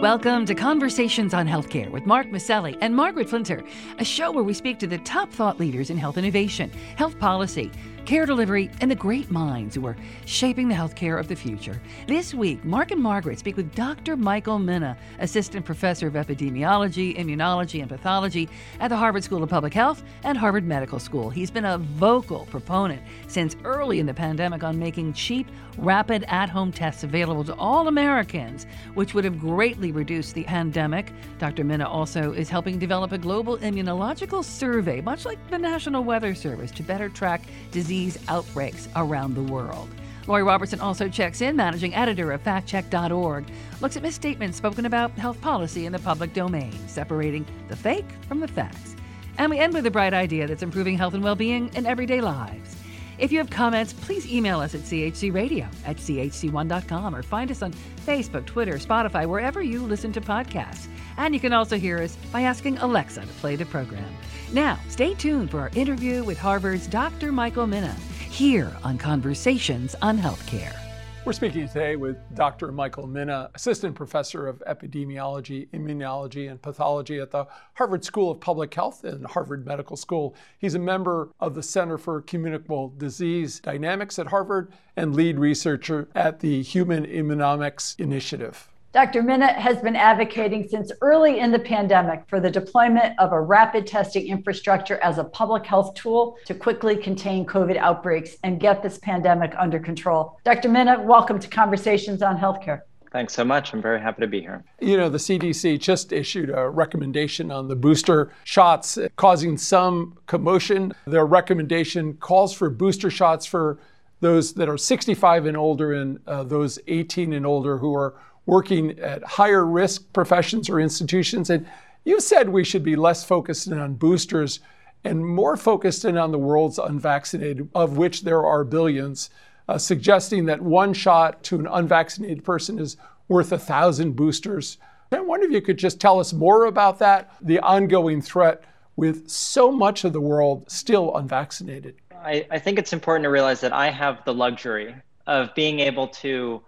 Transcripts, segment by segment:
Welcome to Conversations on Healthcare with Mark Masselli and Margaret Flinter, a show where we speak to the top thought leaders in health innovation, health policy, care delivery, and the great minds who are shaping the healthcare of the future. This week, Mark and Margaret speak with Dr. Michael Mina, Assistant Professor of Epidemiology, Immunology, and Pathology at the Harvard School of Public Health and Harvard Medical School. He's been a vocal proponent since early in the pandemic on making cheap, rapid at home tests available to all Americans, which would have greatly reduced the pandemic. Dr. Mina also is helping develop a global immunological survey, much like the National Weather Service, to better track disease outbreaks around the world. Lori Robertson also checks in, managing editor of factcheck.org, looks at misstatements spoken about health policy in the public domain, separating the fake from the facts. And we end with a bright idea that's improving health and well being in everyday lives. If you have comments, please email us at chcradio at chc1.com or find us on Facebook, Twitter, Spotify, wherever you listen to podcasts. And you can also hear us by asking Alexa to play the program. Now, stay tuned for our interview with Harvard's Dr. Michael Mina here on Conversations on Healthcare. We're speaking today with Dr. Michael Mina, Assistant Professor of Epidemiology, Immunology, and Pathology at the Harvard School of Public Health and Harvard Medical School. He's a member of the Center for Communicable Disease Dynamics at Harvard and lead researcher at the Human Immunomics Initiative. Dr. Mina has been advocating since early in the pandemic for the deployment of a rapid testing infrastructure as a public health tool to quickly contain COVID outbreaks and get this pandemic under control. Dr. Mina, welcome to Conversations on Healthcare. Thanks so much. I'm very happy to be here. You know, the CDC just issued a recommendation on the booster shots, causing some commotion. Their recommendation calls for booster shots for those that are 65 and older and uh, those 18 and older who are working at higher risk professions or institutions. And you said we should be less focused in on boosters and more focused in on the world's unvaccinated, of which there are billions, uh, suggesting that one shot to an unvaccinated person is worth a thousand boosters. I wonder if you could just tell us more about that, the ongoing threat with so much of the world still unvaccinated. I, I think it's important to realize that I have the luxury of being able to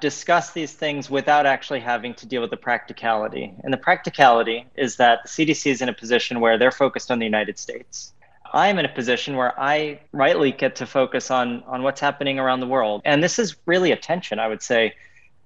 discuss these things without actually having to deal with the practicality. And the practicality is that the CDC is in a position where they're focused on the United States. I'm in a position where I rightly get to focus on, on what's happening around the world. And this is really a tension, I would say,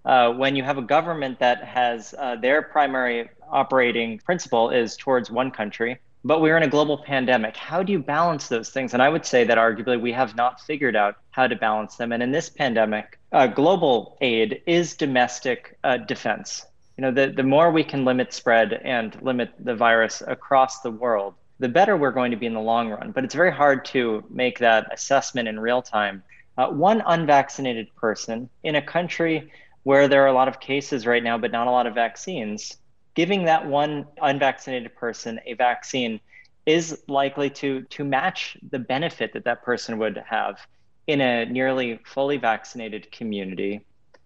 uh, when you have a government that has uh, their primary operating principle is towards one country, but we're in a global pandemic. How do you balance those things? And I would say that arguably we have not figured out how to balance them. And in this pandemic, uh, global aid is domestic uh, defense. You know, the, the more we can limit spread and limit the virus across the world, the better we're going to be in the long run. But it's very hard to make that assessment in real time. Uh, one unvaccinated person in a country where there are a lot of cases right now, but not a lot of vaccines, giving that one unvaccinated person a vaccine is likely to to match the benefit that that person would have in a nearly fully vaccinated community.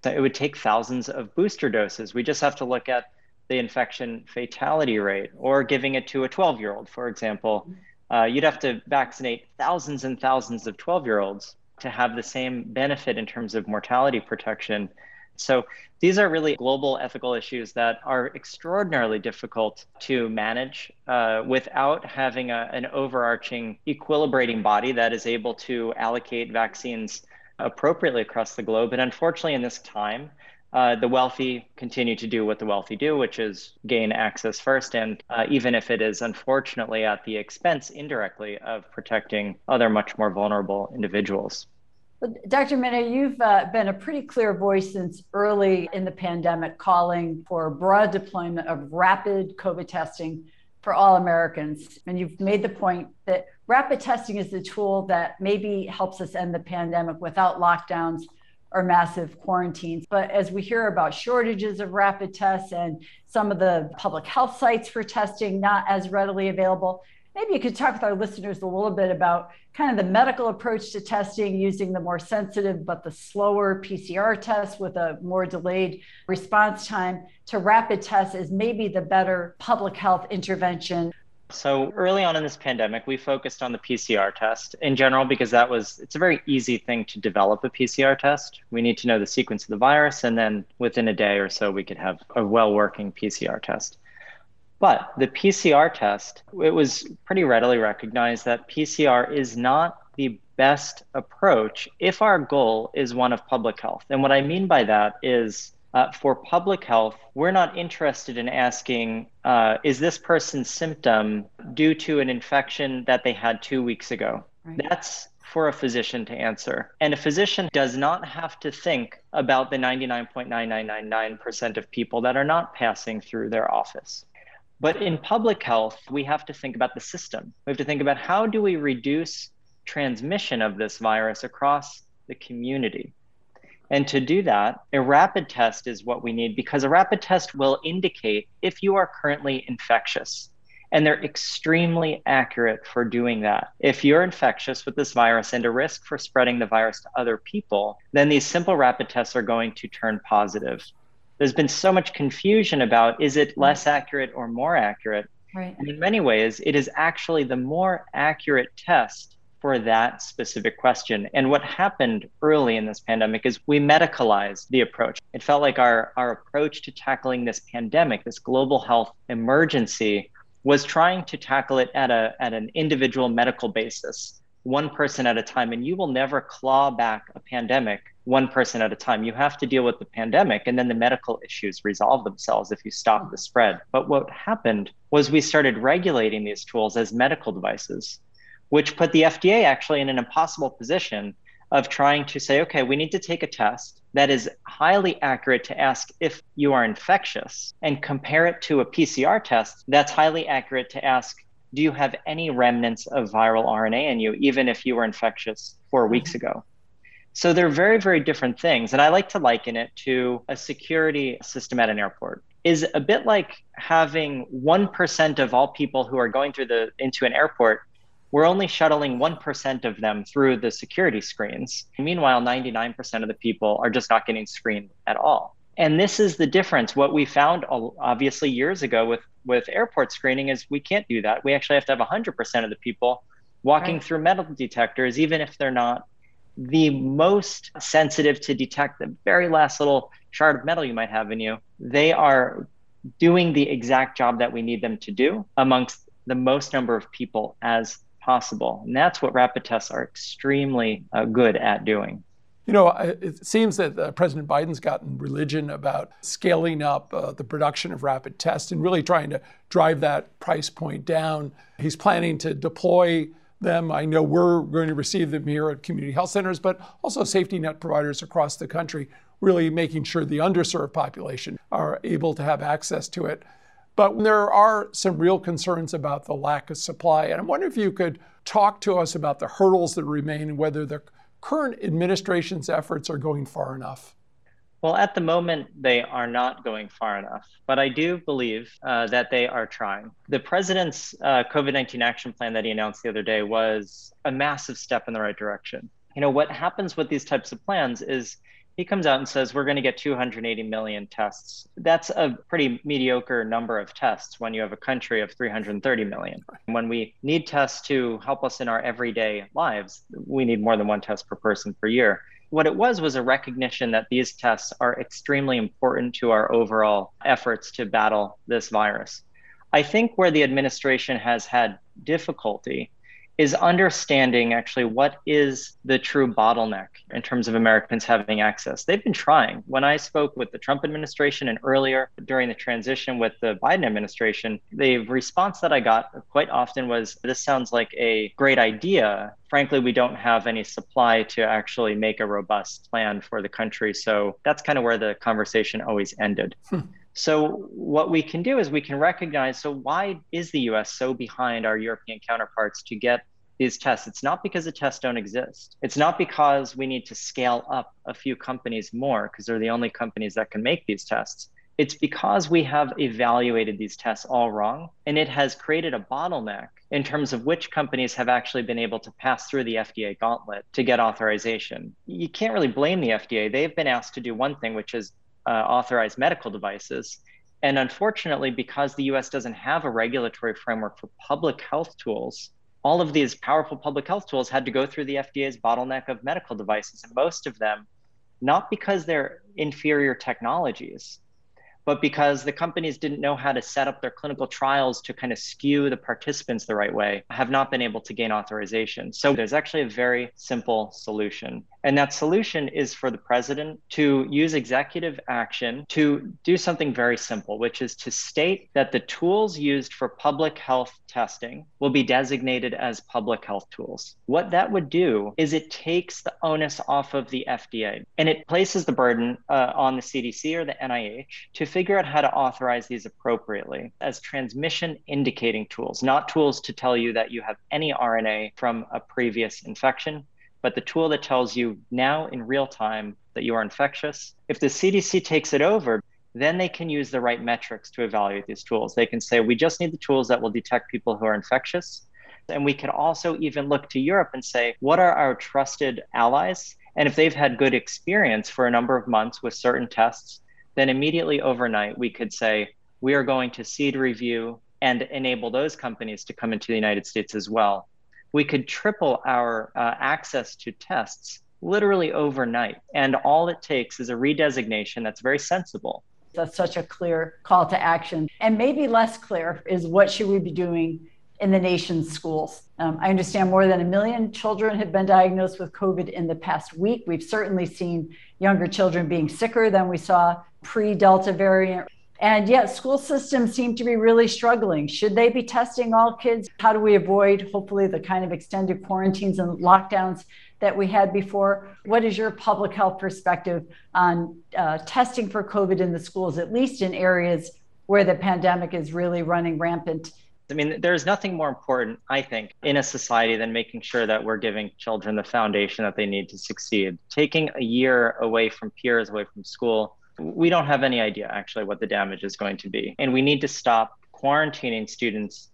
It would take thousands of booster doses. We just have to look at the infection fatality rate or giving it to a 12 year old, for example. Uh, you'd have to vaccinate thousands and thousands of 12 year olds to have the same benefit in terms of mortality protection so these are really global ethical issues that are extraordinarily difficult to manage uh, without having a, an overarching equilibrating body that is able to allocate vaccines appropriately across the globe. And unfortunately, in this time, uh, the wealthy continue to do what the wealthy do, which is gain access first. And uh, even if it is unfortunately at the expense indirectly of protecting other much more vulnerable individuals. Dr. Mina, you've uh, been a pretty clear voice since early in the pandemic, calling for broad deployment of rapid COVID testing for all Americans. And you've made the point that rapid testing is the tool that maybe helps us end the pandemic without lockdowns or massive quarantines. But as we hear about shortages of rapid tests and some of the public health sites for testing not as readily available, maybe you could talk with our listeners a little bit about kind of the medical approach to testing using the more sensitive but the slower PCR test with a more delayed response time to rapid tests is maybe the better public health intervention. So early on in this pandemic, we focused on the PCR test in general because that was it's a very easy thing to develop a PCR test. We need to know the sequence of the virus and then within a day or so we could have a well-working PCR test. But the PCR test, it was pretty readily recognized that PCR is not the best approach if our goal is one of public health. And what I mean by that is uh, for public health, we're not interested in asking, uh, is this person's symptom due to an infection that they had two weeks ago? Right. That's for a physician to answer. And a physician does not have to think about the 99.9999% of people that are not passing through their office. But in public health, we have to think about the system. We have to think about how do we reduce transmission of this virus across the community? And to do that, a rapid test is what we need because a rapid test will indicate if you are currently infectious. And they're extremely accurate for doing that. If you're infectious with this virus and a risk for spreading the virus to other people, then these simple rapid tests are going to turn positive. There's been so much confusion about is it mm-hmm. less accurate or more accurate? Right. And in many ways, it is actually the more accurate test for that specific question. And what happened early in this pandemic is we medicalized the approach. It felt like our, our approach to tackling this pandemic, this global health emergency, was trying to tackle it at, a, at an individual medical basis, one person at a time. And you will never claw back a pandemic one person at a time. You have to deal with the pandemic, and then the medical issues resolve themselves if you stop the spread. But what happened was we started regulating these tools as medical devices which put the FDA actually in an impossible position of trying to say, okay, we need to take a test that is highly accurate to ask if you are infectious and compare it to a PCR test that's highly accurate to ask, do you have any remnants of viral RNA in you, even if you were infectious four weeks mm-hmm. ago? So they're very, very different things. And I like to liken it to a security system at an airport is a bit like having 1% of all people who are going through the into an airport we're only shuttling 1% of them through the security screens. Meanwhile, 99% of the people are just not getting screened at all. And this is the difference. What we found obviously years ago with, with airport screening is we can't do that. We actually have to have 100% of the people walking right. through metal detectors, even if they're not the most sensitive to detect the very last little shard of metal you might have in you. They are doing the exact job that we need them to do amongst the most number of people as possible. And that's what rapid tests are extremely uh, good at doing. You know, it seems that uh, President Biden's gotten religion about scaling up uh, the production of rapid tests and really trying to drive that price point down. He's planning to deploy them. I know we're going to receive them here at community health centers, but also safety net providers across the country, really making sure the underserved population are able to have access to it. But there are some real concerns about the lack of supply. And I wonder if you could talk to us about the hurdles that remain and whether the current administration's efforts are going far enough. Well, at the moment, they are not going far enough, but I do believe uh, that they are trying. The president's uh, COVID 19 action plan that he announced the other day was a massive step in the right direction. You know, what happens with these types of plans is he comes out and says we're going to get 280 million tests. That's a pretty mediocre number of tests when you have a country of 330 million. When we need tests to help us in our everyday lives, we need more than one test per person per year. What it was was a recognition that these tests are extremely important to our overall efforts to battle this virus. I think where the administration has had difficulty is understanding actually what is the true bottleneck in terms of Americans having access. They've been trying. When I spoke with the Trump administration and earlier during the transition with the Biden administration, the response that I got quite often was this sounds like a great idea. Frankly, we don't have any supply to actually make a robust plan for the country. So that's kind of where the conversation always ended. Hmm. So, what we can do is we can recognize so, why is the US so behind our European counterparts to get these tests? It's not because the tests don't exist. It's not because we need to scale up a few companies more because they're the only companies that can make these tests. It's because we have evaluated these tests all wrong, and it has created a bottleneck in terms of which companies have actually been able to pass through the FDA gauntlet to get authorization. You can't really blame the FDA. They've been asked to do one thing, which is uh, authorized medical devices. And unfortunately, because the US doesn't have a regulatory framework for public health tools, all of these powerful public health tools had to go through the FDA's bottleneck of medical devices. And most of them, not because they're inferior technologies, but because the companies didn't know how to set up their clinical trials to kind of skew the participants the right way, have not been able to gain authorization. So there's actually a very simple solution. And that solution is for the president to use executive action to do something very simple, which is to state that the tools used for public health testing will be designated as public health tools. What that would do is it takes the onus off of the FDA and it places the burden uh, on the CDC or the NIH to figure out how to authorize these appropriately as transmission indicating tools, not tools to tell you that you have any RNA from a previous infection, but the tool that tells you now in real time that you are infectious. If the CDC takes it over, then they can use the right metrics to evaluate these tools. They can say, we just need the tools that will detect people who are infectious. And we can also even look to Europe and say, what are our trusted allies? And if they've had good experience for a number of months with certain tests, then immediately overnight we could say, we are going to cede review and enable those companies to come into the United States as well we could triple our uh, access to tests literally overnight. And all it takes is a redesignation that's very sensible. That's such a clear call to action. And maybe less clear is what should we be doing in the nation's schools? Um, I understand more than a million children have been diagnosed with COVID in the past week. We've certainly seen younger children being sicker than we saw pre Delta variant. And yet, school systems seem to be really struggling. Should they be testing all kids? How do we avoid, hopefully, the kind of extended quarantines and lockdowns that we had before? What is your public health perspective on uh, testing for COVID in the schools, at least in areas where the pandemic is really running rampant? I mean, there's nothing more important, I think, in a society than making sure that we're giving children the foundation that they need to succeed. Taking a year away from peers, away from school, we don't have any idea actually what the damage is going to be. And we need to stop quarantining students.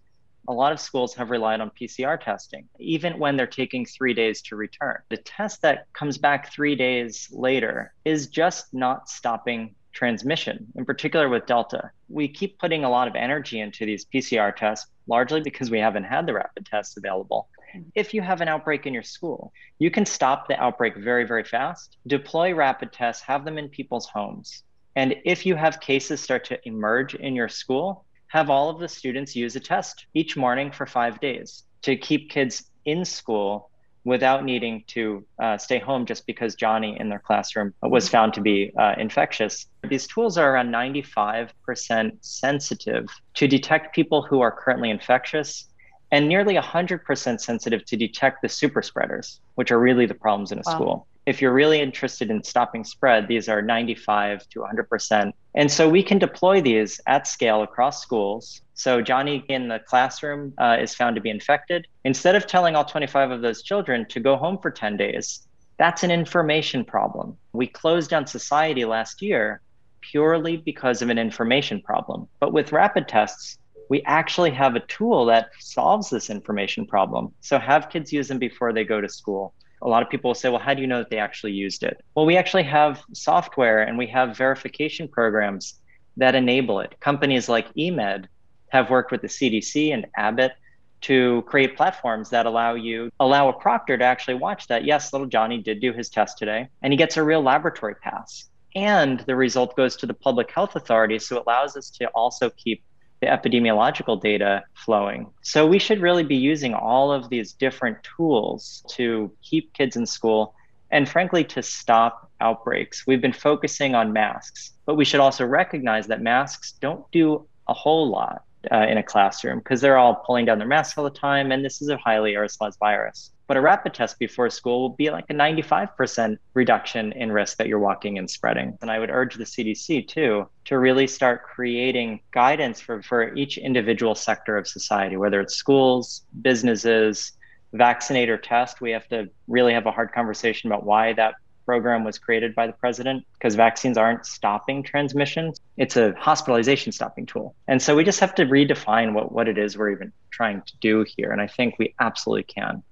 A lot of schools have relied on PCR testing, even when they're taking three days to return. The test that comes back three days later is just not stopping transmission, in particular with Delta. We keep putting a lot of energy into these PCR tests, largely because we haven't had the rapid tests available. If you have an outbreak in your school, you can stop the outbreak very, very fast, deploy rapid tests, have them in people's homes. And if you have cases start to emerge in your school, have all of the students use a test each morning for five days to keep kids in school without needing to uh, stay home just because Johnny in their classroom was found to be uh, infectious. These tools are around 95% sensitive to detect people who are currently infectious and nearly 100% sensitive to detect the super spreaders, which are really the problems in a wow. school. If you're really interested in stopping spread, these are 95 to 100%. And so we can deploy these at scale across schools. So Johnny in the classroom uh, is found to be infected. Instead of telling all 25 of those children to go home for 10 days, that's an information problem. We closed down society last year purely because of an information problem. But with rapid tests, we actually have a tool that solves this information problem. So have kids use them before they go to school. A lot of people will say, well, how do you know that they actually used it? Well, we actually have software and we have verification programs that enable it. Companies like eMed have worked with the CDC and Abbott to create platforms that allow you allow a proctor to actually watch that yes little johnny did do his test today and he gets a real laboratory pass and the result goes to the public health authority so it allows us to also keep the epidemiological data flowing. So we should really be using all of these different tools to keep kids in school and frankly to stop outbreaks. We've been focusing on masks, but we should also recognize that masks don't do a whole lot uh, in a classroom because they're all pulling down their masks all the time and this is a highly aerosolized virus. But a rapid test before school will be like a 95% reduction in risk that you're walking and spreading. And I would urge the CDC too to really start creating guidance for, for each individual sector of society, whether it's schools, businesses, vaccinate or test. We have to really have a hard conversation about why that program was created by the president because vaccines aren't stopping transmission. It's a hospitalization stopping tool. And so we just have to redefine what, what it is we're even trying to do here. And I think we absolutely can.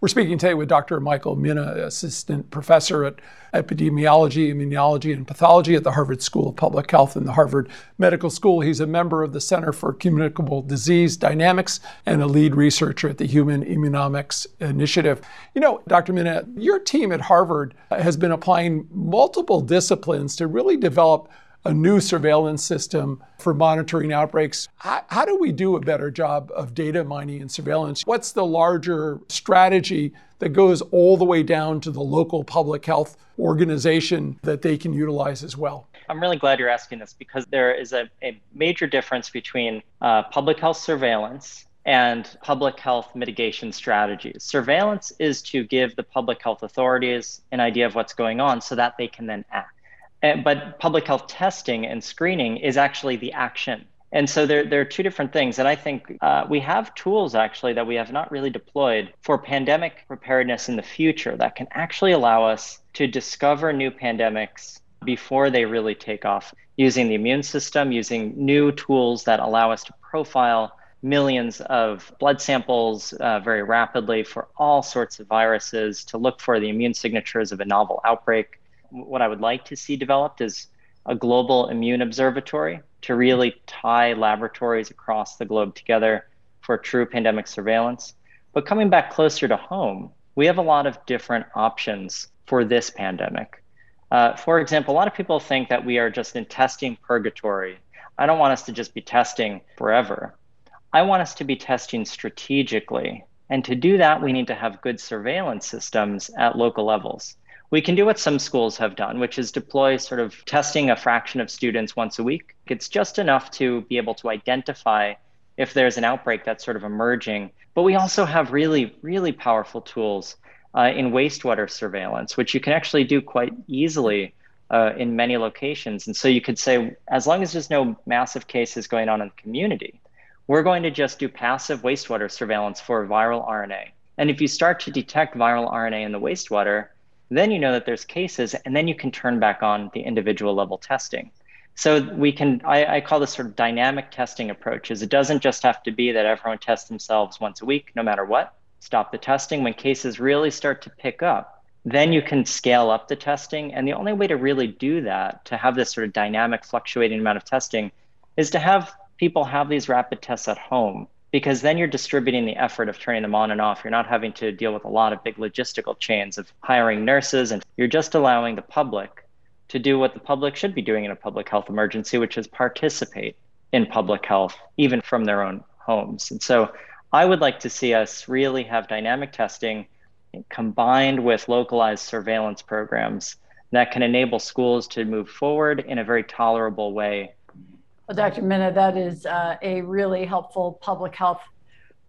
We're speaking today with Dr. Michael Mina, assistant professor at epidemiology, immunology, and pathology at the Harvard School of Public Health and the Harvard Medical School. He's a member of the Center for Communicable Disease Dynamics and a lead researcher at the Human Immunomics Initiative. You know, Dr. Mina, your team at Harvard has been applying multiple disciplines to really develop a new surveillance system for monitoring outbreaks. How, how, do we do a better job of data mining and surveillance? What's the larger strategy that goes all the way down to the local public health organization that they can utilize as well? I'm really glad you're asking this because there is a, a major difference between uh, public health surveillance and public health mitigation strategies. Surveillance is to give the public health authorities an idea of what's going on so that they can then act. But public health testing and screening is actually the action. And so there, there are two different things. And I think uh, we have tools actually that we have not really deployed for pandemic preparedness in the future that can actually allow us to discover new pandemics before they really take off using the immune system, using new tools that allow us to profile millions of blood samples uh, very rapidly for all sorts of viruses to look for the immune signatures of a novel outbreak what I would like to see developed is a global immune observatory to really tie laboratories across the globe together for true pandemic surveillance. But coming back closer to home, we have a lot of different options for this pandemic. Uh, for example, a lot of people think that we are just in testing purgatory. I don't want us to just be testing forever. I want us to be testing strategically. And to do that, we need to have good surveillance systems at local levels we can do what some schools have done, which is deploy sort of testing a fraction of students once a week. It's just enough to be able to identify if there's an outbreak that's sort of emerging. But we also have really, really powerful tools uh, in wastewater surveillance, which you can actually do quite easily uh, in many locations. And so you could say, as long as there's no massive cases going on in the community, we're going to just do passive wastewater surveillance for viral RNA. And if you start to detect viral RNA in the wastewater, then you know that there's cases, and then you can turn back on the individual level testing. So we can, I, I call this sort of dynamic testing approaches. It doesn't just have to be that everyone tests themselves once a week, no matter what. Stop the testing when cases really start to pick up. Then you can scale up the testing. And the only way to really do that, to have this sort of dynamic fluctuating amount of testing, is to have people have these rapid tests at home because then you're distributing the effort of turning them on and off. You're not having to deal with a lot of big logistical chains of hiring nurses, and you're just allowing the public to do what the public should be doing in a public health emergency, which is participate in public health, even from their own homes. And so I would like to see us really have dynamic testing combined with localized surveillance programs that can enable schools to move forward in a very tolerable way well, Dr. Mina, that is uh, a really helpful public health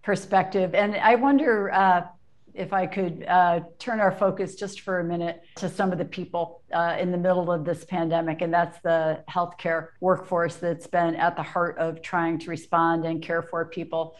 perspective. And I wonder uh, if I could uh, turn our focus just for a minute to some of the people uh, in the middle of this pandemic, and that's the healthcare workforce that's been at the heart of trying to respond and care for people.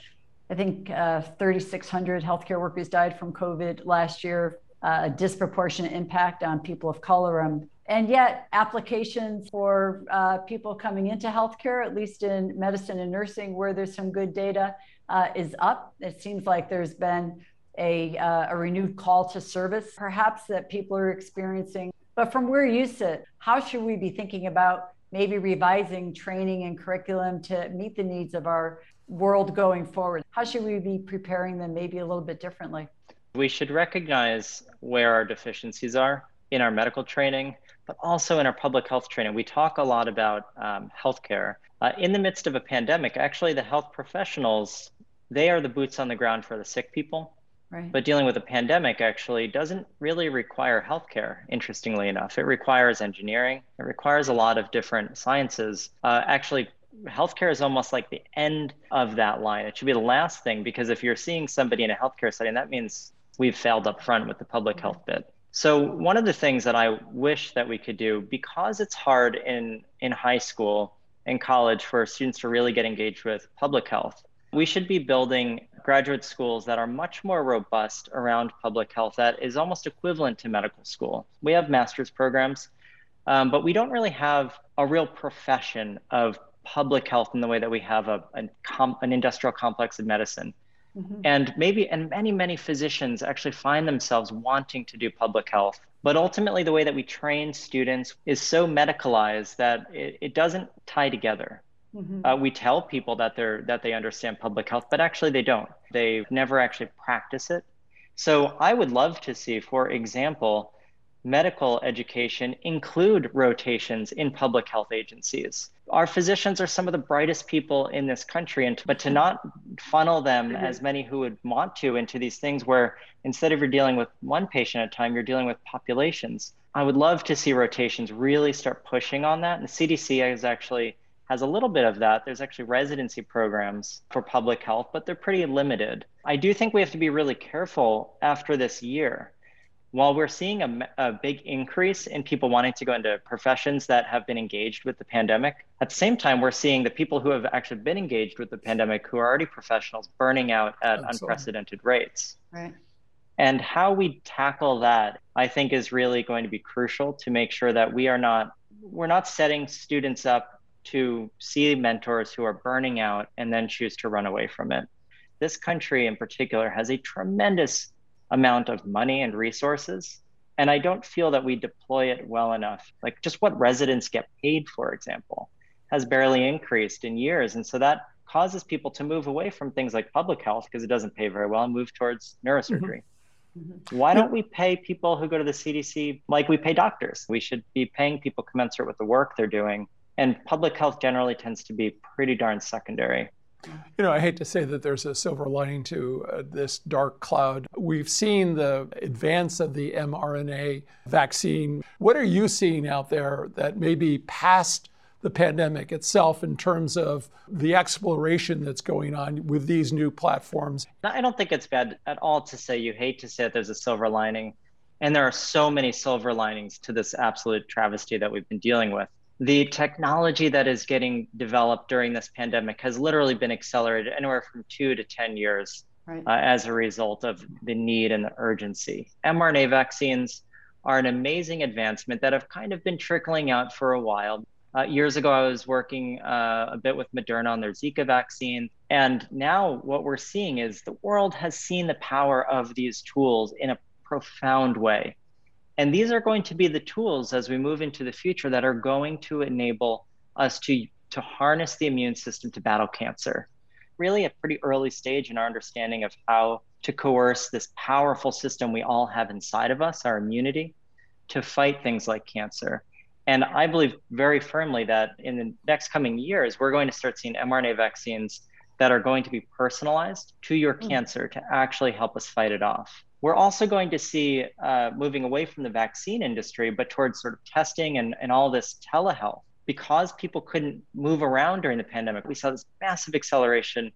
I think uh, 3,600 healthcare workers died from COVID last year, uh, a disproportionate impact on people of color. I'm and yet, applications for uh, people coming into healthcare, at least in medicine and nursing, where there's some good data, uh, is up. It seems like there's been a, uh, a renewed call to service, perhaps, that people are experiencing. But from where you sit, how should we be thinking about maybe revising training and curriculum to meet the needs of our world going forward? How should we be preparing them maybe a little bit differently? We should recognize where our deficiencies are in our medical training but also in our public health training, we talk a lot about um, healthcare. Uh, in the midst of a pandemic, actually, the health professionals, they are the boots on the ground for the sick people. Right. But dealing with a pandemic actually doesn't really require healthcare, interestingly enough. It requires engineering, it requires a lot of different sciences. Uh, actually, healthcare is almost like the end of that line. It should be the last thing because if you're seeing somebody in a healthcare setting, that means we've failed up front with the public health bit. So one of the things that I wish that we could do, because it's hard in, in high school and college for students to really get engaged with public health, we should be building graduate schools that are much more robust around public health that is almost equivalent to medical school. We have master's programs, um, but we don't really have a real profession of public health in the way that we have a, a com- an industrial complex of medicine. Mm-hmm. And maybe, and many, many physicians actually find themselves wanting to do public health. But ultimately, the way that we train students is so medicalized that it, it doesn't tie together. Mm-hmm. Uh, we tell people that they're that they understand public health, but actually they don't. They never actually practice it. So I would love to see, for example, medical education include rotations in public health agencies. Our physicians are some of the brightest people in this country, and but to not funnel them mm-hmm. as many who would want to into these things where instead of you're dealing with one patient at a time, you're dealing with populations. I would love to see rotations really start pushing on that. And the CDC is actually has a little bit of that. There's actually residency programs for public health, but they're pretty limited. I do think we have to be really careful after this year while we're seeing a, a, big increase in people wanting to go into professions that have been engaged with the pandemic, at the same time, we're seeing the people who have actually been engaged with the pandemic, who are already professionals, burning out at Absolutely. unprecedented rates. Right. And how we tackle that, I think, is really going to be crucial to make sure that we are not we're not setting students up to see mentors who are burning out and then choose to run away from it. This country in particular has a tremendous amount of money and resources. And I don't feel that we deploy it well enough. Like just what residents get paid, for example, has barely increased in years. And so that causes people to move away from things like public health because it doesn't pay very well and move towards neurosurgery. Mm-hmm. mm-hmm. Why don't we pay people who go to the CDC like we pay doctors? We should be paying people commensurate with the work they're doing. And public health generally tends to be pretty darn secondary. You know, I hate to say that there's a silver lining to uh, this dark cloud. We've seen the advance of the mRNA vaccine. What are you seeing out there that may be past the pandemic itself in terms of the exploration that's going on with these new platforms? I don't think it's bad at all to say you hate to say that there's a silver lining. And there are so many silver linings to this absolute travesty that we've been dealing with the technology that is getting developed during this pandemic has literally been accelerated anywhere from two to 10 years right. uh, as a result of the need and the urgency. mRNA vaccines are an amazing advancement that have kind of been trickling out for a while. Uh, years ago, I was working uh, a bit with Moderna on their Zika vaccine. And now what we're seeing is the world has seen the power of these tools in a profound way. And these are going to be the tools as we move into the future that are going to enable us to, to harness the immune system to battle cancer. Really, a pretty early stage in our understanding of how to coerce this powerful system we all have inside of us, our immunity, to fight things like cancer. And I believe very firmly that in the next coming years, we're going to start seeing mRNA vaccines that are going to be personalized to your mm. cancer to actually help us fight it off. We're also going to see uh, moving away from the vaccine industry, but towards sort of testing and, and all this telehealth. Because people couldn't move around during the pandemic, we saw this massive acceleration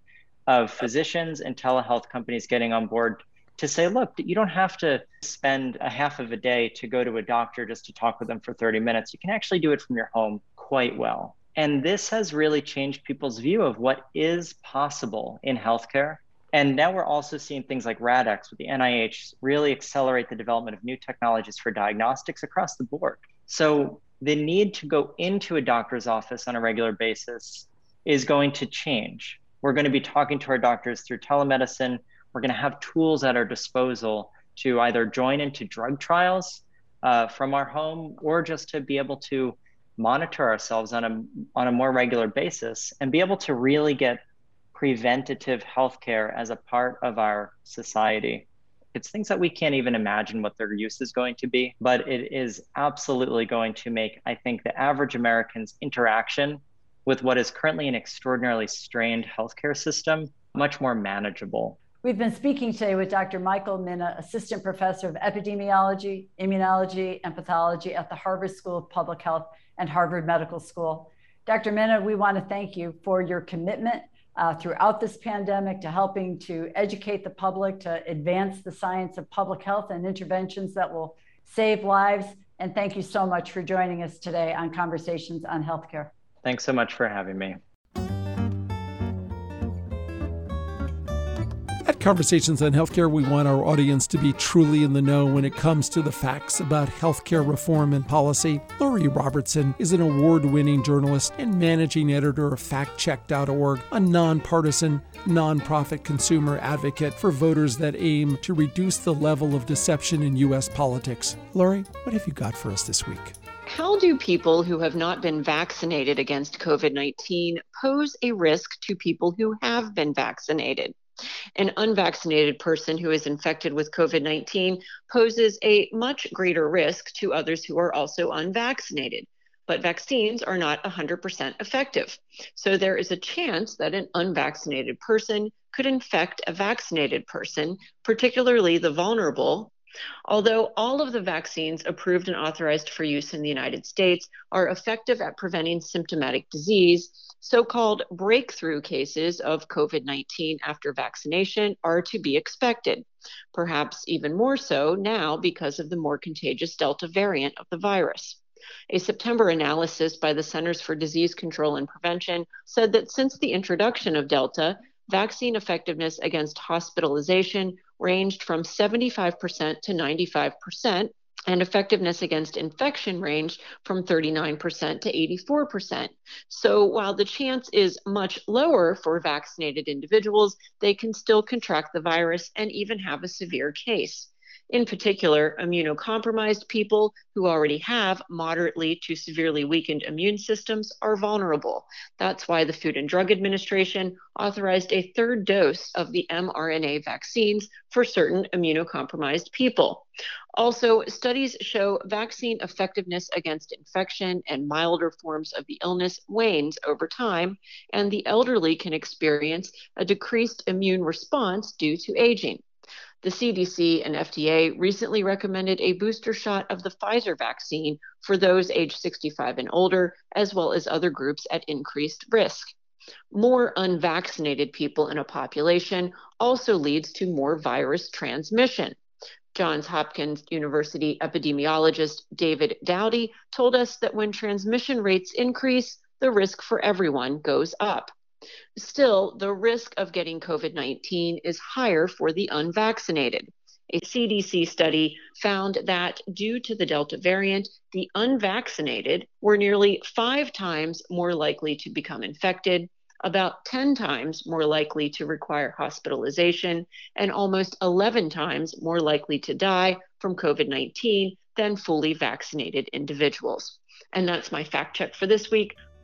of physicians and telehealth companies getting on board to say, look, you don't have to spend a half of a day to go to a doctor just to talk with them for 30 minutes. You can actually do it from your home quite well. And this has really changed people's view of what is possible in healthcare and now we're also seeing things like RADx with the NIH really accelerate the development of new technologies for diagnostics across the board. So the need to go into a doctor's office on a regular basis is going to change. We're going to be talking to our doctors through telemedicine. We're going to have tools at our disposal to either join into drug trials uh, from our home or just to be able to monitor ourselves on a, on a more regular basis and be able to really get preventative healthcare as a part of our society. It's things that we can't even imagine what their use is going to be, but it is absolutely going to make, I think, the average American's interaction with what is currently an extraordinarily strained healthcare system much more manageable. We've been speaking today with Dr. Michael Mina, Assistant Professor of Epidemiology, Immunology, and Pathology at the Harvard School of Public Health and Harvard Medical School. Dr. Mina, we want to thank you for your commitment uh, throughout this pandemic to helping to educate the public, to advance the science of public health and interventions that will save lives. And thank you so much for joining us today on Conversations on Healthcare. Thanks so much for having me. Conversations on Healthcare, we want our audience to be truly in the know when it comes to the facts about healthcare reform and policy. Lori Robertson is an award winning journalist and managing editor of FactCheck.org, a nonpartisan, nonprofit consumer advocate for voters that aim to reduce the level of deception in U.S. politics. Lori, what have you got for us this week? How do people who have not been vaccinated against COVID 19 pose a risk to people who have been vaccinated? An unvaccinated person who is infected with COVID 19 poses a much greater risk to others who are also unvaccinated. But vaccines are not 100% effective. So there is a chance that an unvaccinated person could infect a vaccinated person, particularly the vulnerable Although all of the vaccines approved and authorized for use in the United States are effective at preventing symptomatic disease, so called breakthrough cases of COVID 19 after vaccination are to be expected, perhaps even more so now because of the more contagious Delta variant of the virus. A September analysis by the Centers for Disease Control and Prevention said that since the introduction of Delta, vaccine effectiveness against hospitalization ranged from 75% to 95%, and effectiveness against infection ranged from 39% to 84%. So while the chance is much lower for vaccinated individuals, they can still contract the virus and even have a severe case. In particular, immunocompromised people who already have moderately to severely weakened immune systems are vulnerable. That's why the Food and Drug Administration authorized a third dose of the mRNA vaccines for certain immunocompromised people. Also, studies show vaccine effectiveness against infection and milder forms of the illness wanes over time, and the elderly can experience a decreased immune response due to aging. The CDC and FDA recently recommended a booster shot of the Pfizer vaccine for those age 65 and older, as well as other groups at increased risk. More unvaccinated people in a population also leads to more virus transmission. Johns Hopkins University epidemiologist David Dowdy told us that when transmission rates increase, the risk for everyone goes up. Still, the risk of getting COVID 19 is higher for the unvaccinated. A CDC study found that due to the Delta variant, the unvaccinated were nearly five times more likely to become infected, about 10 times more likely to require hospitalization, and almost 11 times more likely to die from COVID 19 than fully vaccinated individuals. And that's my fact check for this week.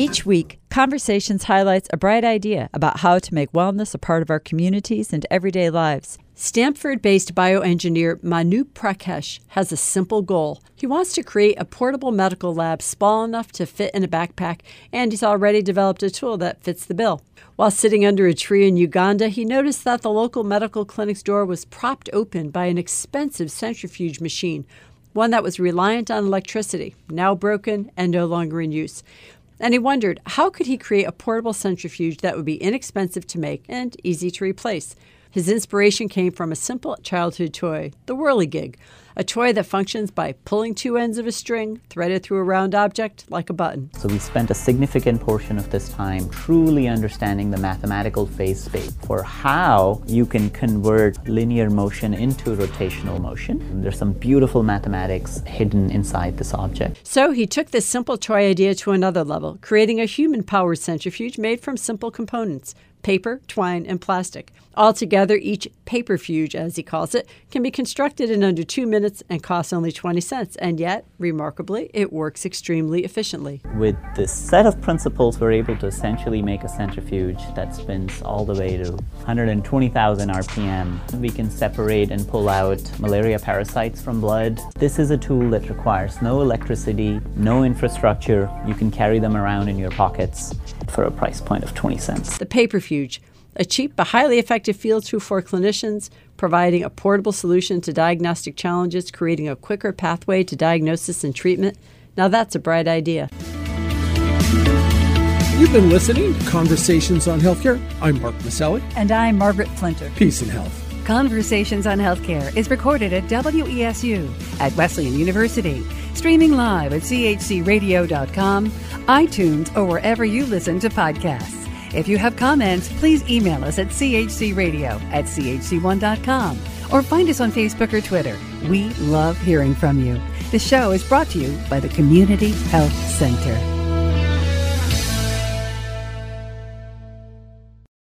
Each week, Conversations highlights a bright idea about how to make wellness a part of our communities and everyday lives. Stanford based bioengineer Manu Prakash has a simple goal. He wants to create a portable medical lab small enough to fit in a backpack, and he's already developed a tool that fits the bill. While sitting under a tree in Uganda, he noticed that the local medical clinic's door was propped open by an expensive centrifuge machine, one that was reliant on electricity, now broken and no longer in use and he wondered how could he create a portable centrifuge that would be inexpensive to make and easy to replace. His inspiration came from a simple childhood toy, the Whirligig, a toy that functions by pulling two ends of a string threaded through a round object like a button. So we spent a significant portion of this time truly understanding the mathematical phase space for how you can convert linear motion into rotational motion. There's some beautiful mathematics hidden inside this object. So he took this simple toy idea to another level, creating a human powered centrifuge made from simple components paper, twine, and plastic. Altogether, each paperfuge, as he calls it, can be constructed in under two minutes and costs only 20 cents. And yet, remarkably, it works extremely efficiently. With this set of principles, we're able to essentially make a centrifuge that spins all the way to 120,000 RPM. We can separate and pull out malaria parasites from blood. This is a tool that requires no electricity, no infrastructure. You can carry them around in your pockets for a price point of 20 cents. The paperfuge A cheap but highly effective field tool for clinicians, providing a portable solution to diagnostic challenges, creating a quicker pathway to diagnosis and treatment. Now that's a bright idea. You've been listening to Conversations on Healthcare. I'm Mark Masselli. And I'm Margaret Flinter. Peace and health. Conversations on Healthcare is recorded at WESU at Wesleyan University, streaming live at chcradio.com, iTunes, or wherever you listen to podcasts. If you have comments, please email us at chcradio at chc1.com or find us on Facebook or Twitter. We love hearing from you. The show is brought to you by the Community Health Center.